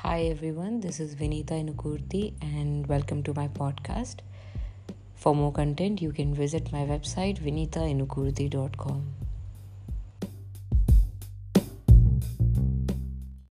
Hi everyone, this is Vinitha Inukurti and welcome to my podcast. For more content, you can visit my website vinitainukurti.com.